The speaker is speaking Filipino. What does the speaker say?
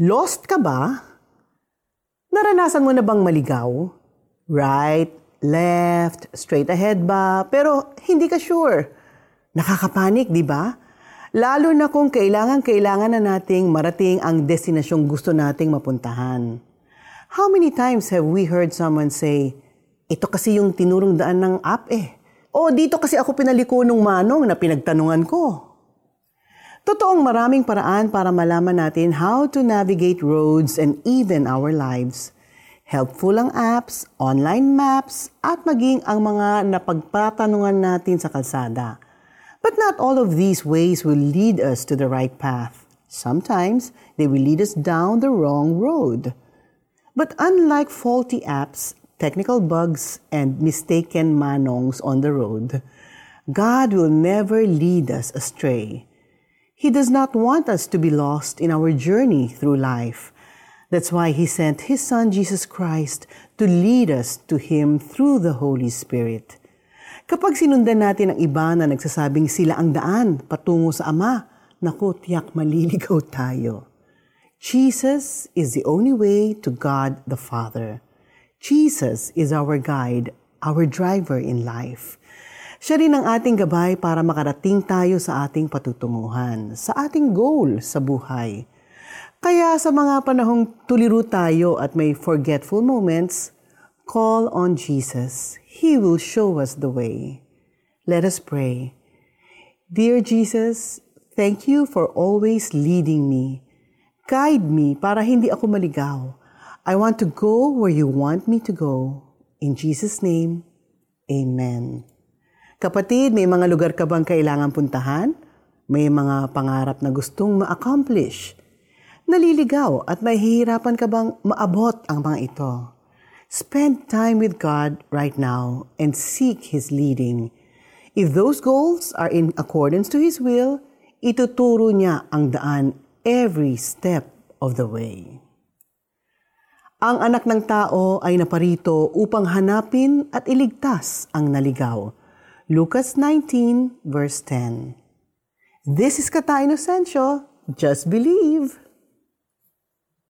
Lost ka ba? Naranasan mo na bang maligaw? Right, left, straight ahead ba? Pero hindi ka sure. Nakakapanik, di ba? Lalo na kung kailangan-kailangan na nating marating ang destinasyong gusto nating mapuntahan. How many times have we heard someone say, ito kasi yung tinurong daan ng app eh. O dito kasi ako pinaliko nung manong na pinagtanungan ko. Totoong maraming paraan para malaman natin how to navigate roads and even our lives. Helpful ang apps, online maps, at maging ang mga napagpatanungan natin sa kalsada. But not all of these ways will lead us to the right path. Sometimes they will lead us down the wrong road. But unlike faulty apps, technical bugs, and mistaken manongs on the road, God will never lead us astray. He does not want us to be lost in our journey through life. That's why He sent His Son Jesus Christ to lead us to Him through the Holy Spirit. Kapag sinundan natin ang iba na nagsasabing sila ang daan patungo sa Ama, naku, tiyak maliligaw tayo. Jesus is the only way to God the Father. Jesus is our guide, our driver in life. Siya rin ang ating gabay para makarating tayo sa ating patutunguhan, sa ating goal sa buhay. Kaya sa mga panahong tuliro tayo at may forgetful moments, call on Jesus. He will show us the way. Let us pray. Dear Jesus, thank you for always leading me. Guide me para hindi ako maligaw. I want to go where you want me to go. In Jesus' name, Amen. Kapatid, may mga lugar ka bang kailangan puntahan? May mga pangarap na gustong ma-accomplish? Naliligaw at mahihirapan ka bang maabot ang mga ito? Spend time with God right now and seek His leading. If those goals are in accordance to His will, ituturo niya ang daan every step of the way. Ang anak ng tao ay naparito upang hanapin at iligtas ang naligaw. Lucas 19, verse 10. This is Kata Inocencio. Just believe.